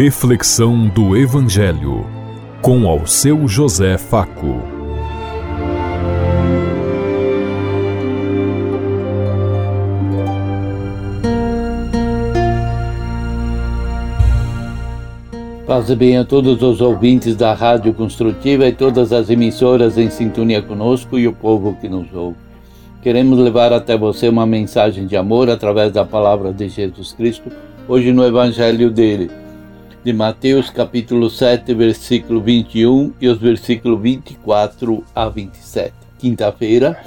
Reflexão do Evangelho com ao seu José Faco. Paz e bem a todos os ouvintes da Rádio Construtiva e todas as emissoras em sintonia conosco e o povo que nos ouve. Queremos levar até você uma mensagem de amor através da palavra de Jesus Cristo, hoje no Evangelho dele de Mateus capítulo 7, versículo 21 e os versículos 24 a 27. Quinta-feira,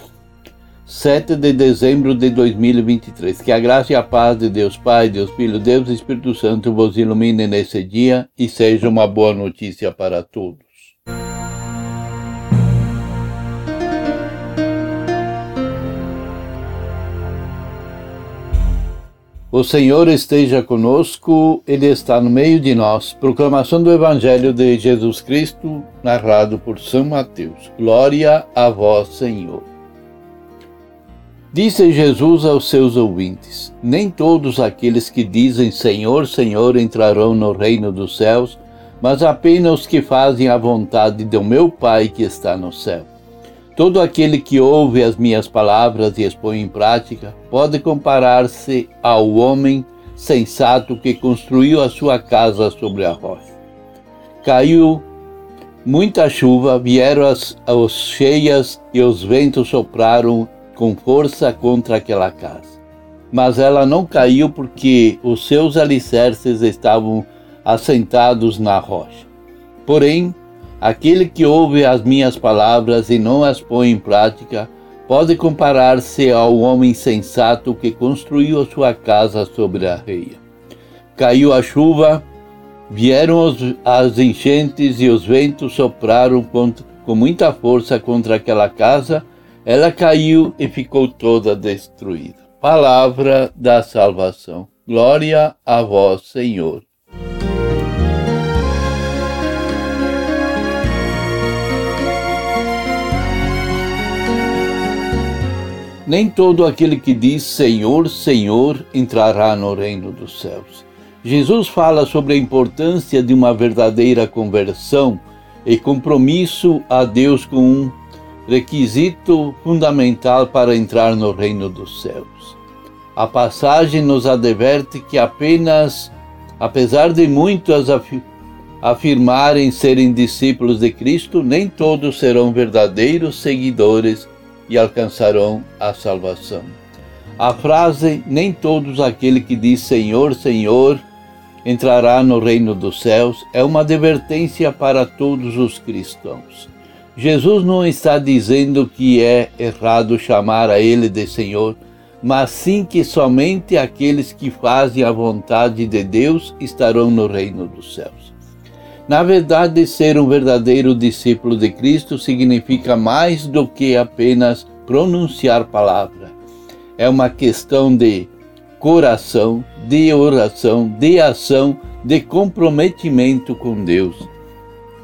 7 de dezembro de 2023. Que a graça e a paz de Deus Pai, Deus Filho, Deus e Espírito Santo vos ilumine nesse dia e seja uma boa notícia para todos. O Senhor esteja conosco, Ele está no meio de nós. Proclamação do Evangelho de Jesus Cristo, narrado por São Mateus. Glória a vós, Senhor. Disse Jesus aos seus ouvintes: Nem todos aqueles que dizem Senhor, Senhor entrarão no reino dos céus, mas apenas os que fazem a vontade do meu Pai que está no céu. Todo aquele que ouve as minhas palavras e as põe em prática pode comparar-se ao homem sensato que construiu a sua casa sobre a rocha. Caiu muita chuva, vieram as, as cheias e os ventos sopraram com força contra aquela casa. Mas ela não caiu porque os seus alicerces estavam assentados na rocha. Porém, Aquele que ouve as minhas palavras e não as põe em prática pode comparar-se ao homem sensato que construiu sua casa sobre a areia. Caiu a chuva, vieram as enchentes e os ventos sopraram com muita força contra aquela casa, ela caiu e ficou toda destruída. Palavra da salvação. Glória a vós, Senhor. Nem todo aquele que diz Senhor, Senhor entrará no reino dos céus. Jesus fala sobre a importância de uma verdadeira conversão e compromisso a Deus com um requisito fundamental para entrar no reino dos céus. A passagem nos adverte que apenas, apesar de muitos afirmarem serem discípulos de Cristo, nem todos serão verdadeiros seguidores e alcançarão a salvação. A frase nem todos aquele que diz Senhor, Senhor entrará no reino dos céus é uma advertência para todos os cristãos. Jesus não está dizendo que é errado chamar a ele de Senhor, mas sim que somente aqueles que fazem a vontade de Deus estarão no reino dos céus. Na verdade, ser um verdadeiro discípulo de Cristo significa mais do que apenas pronunciar palavra. É uma questão de coração, de oração, de ação, de comprometimento com Deus.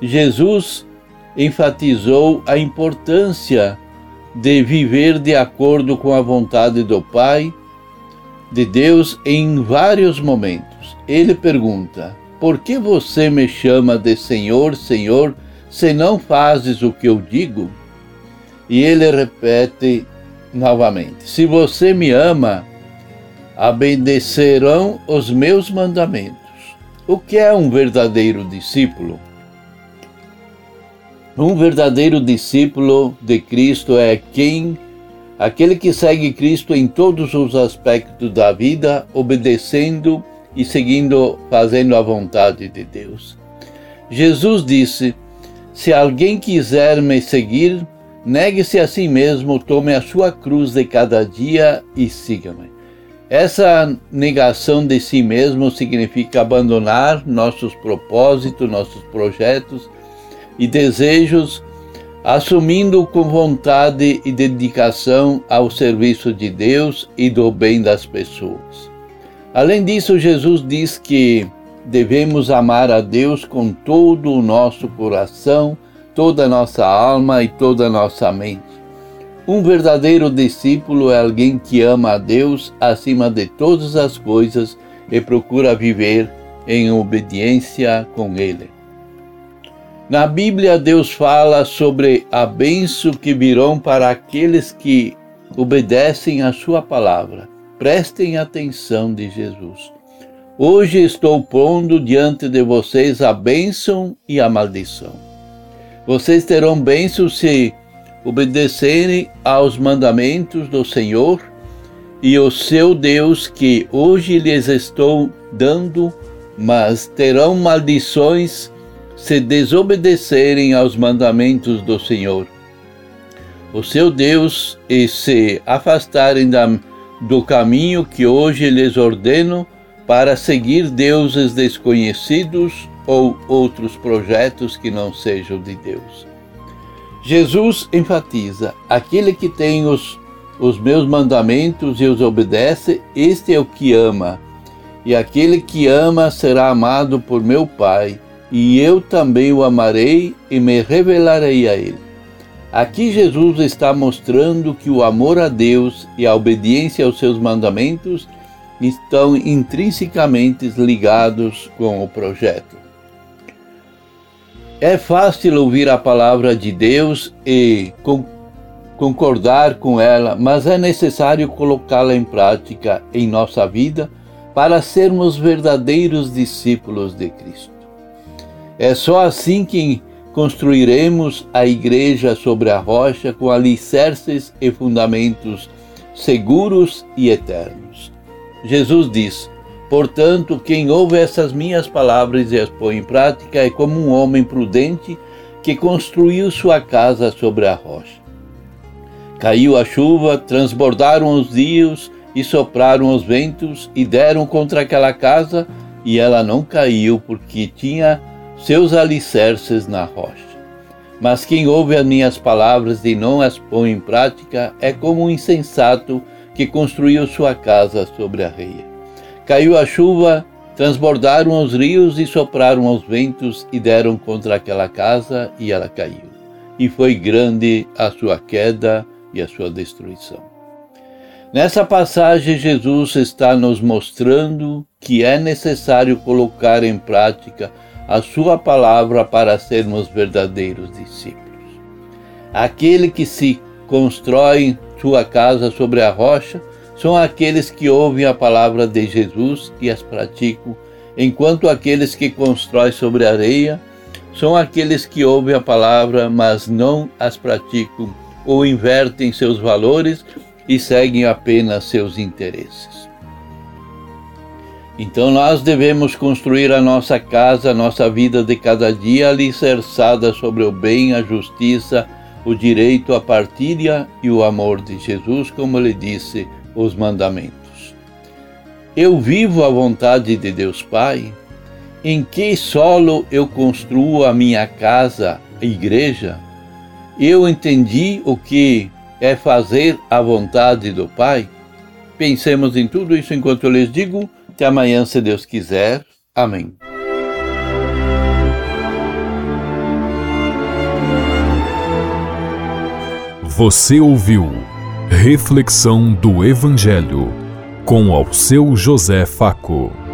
Jesus enfatizou a importância de viver de acordo com a vontade do Pai, de Deus, em vários momentos. Ele pergunta: por que você me chama de Senhor, Senhor, se não fazes o que eu digo? E ele repete novamente: Se você me ama, obedecerão os meus mandamentos. O que é um verdadeiro discípulo? Um verdadeiro discípulo de Cristo é quem aquele que segue Cristo em todos os aspectos da vida, obedecendo e seguindo, fazendo a vontade de Deus. Jesus disse: Se alguém quiser me seguir, negue-se a si mesmo, tome a sua cruz de cada dia e siga-me. Essa negação de si mesmo significa abandonar nossos propósitos, nossos projetos e desejos, assumindo com vontade e dedicação ao serviço de Deus e do bem das pessoas. Além disso, Jesus diz que devemos amar a Deus com todo o nosso coração, toda a nossa alma e toda a nossa mente. Um verdadeiro discípulo é alguém que ama a Deus acima de todas as coisas e procura viver em obediência com Ele. Na Bíblia, Deus fala sobre a bênção que virão para aqueles que obedecem à Sua palavra. Prestem atenção de Jesus. Hoje estou pondo diante de vocês a bênção e a maldição. Vocês terão bênção se obedecerem aos mandamentos do Senhor e o seu Deus que hoje lhes estou dando, mas terão maldições se desobedecerem aos mandamentos do Senhor. O seu Deus e se afastarem da, do caminho que hoje lhes ordeno para seguir deuses desconhecidos ou outros projetos que não sejam de Deus. Jesus enfatiza: aquele que tem os os meus mandamentos e os obedece, este é o que ama. E aquele que ama será amado por meu Pai, e eu também o amarei e me revelarei a ele. Aqui Jesus está mostrando que o amor a Deus e a obediência aos seus mandamentos estão intrinsecamente ligados com o projeto. É fácil ouvir a palavra de Deus e concordar com ela, mas é necessário colocá-la em prática em nossa vida para sermos verdadeiros discípulos de Cristo. É só assim que construiremos a igreja sobre a rocha com alicerces e fundamentos seguros e eternos. Jesus diz: Portanto, quem ouve essas minhas palavras e as põe em prática é como um homem prudente que construiu sua casa sobre a rocha. Caiu a chuva, transbordaram os rios e sopraram os ventos e deram contra aquela casa, e ela não caiu, porque tinha seus alicerces na rocha. Mas quem ouve as minhas palavras e não as põe em prática é como um insensato que construiu sua casa sobre a areia. Caiu a chuva, transbordaram os rios e sopraram os ventos e deram contra aquela casa, e ela caiu. E foi grande a sua queda e a sua destruição. Nessa passagem, Jesus está nos mostrando que é necessário colocar em prática a Sua palavra para sermos verdadeiros discípulos. Aquele que se constrói sua casa sobre a rocha são aqueles que ouvem a palavra de Jesus e as praticam, enquanto aqueles que constroem sobre a areia são aqueles que ouvem a palavra, mas não as praticam ou invertem seus valores e seguem apenas seus interesses. Então nós devemos construir a nossa casa, a nossa vida de cada dia alicerçada sobre o bem, a justiça, o direito, a partilha e o amor de Jesus, como ele disse, os mandamentos. Eu vivo a vontade de Deus Pai? Em que solo eu construo a minha casa, a igreja? eu entendi o que é fazer a vontade do Pai? Pensemos em tudo isso enquanto eu lhes digo. Até amanhã, se Deus quiser. Amém. Você ouviu Reflexão do Evangelho com ao seu José Faco.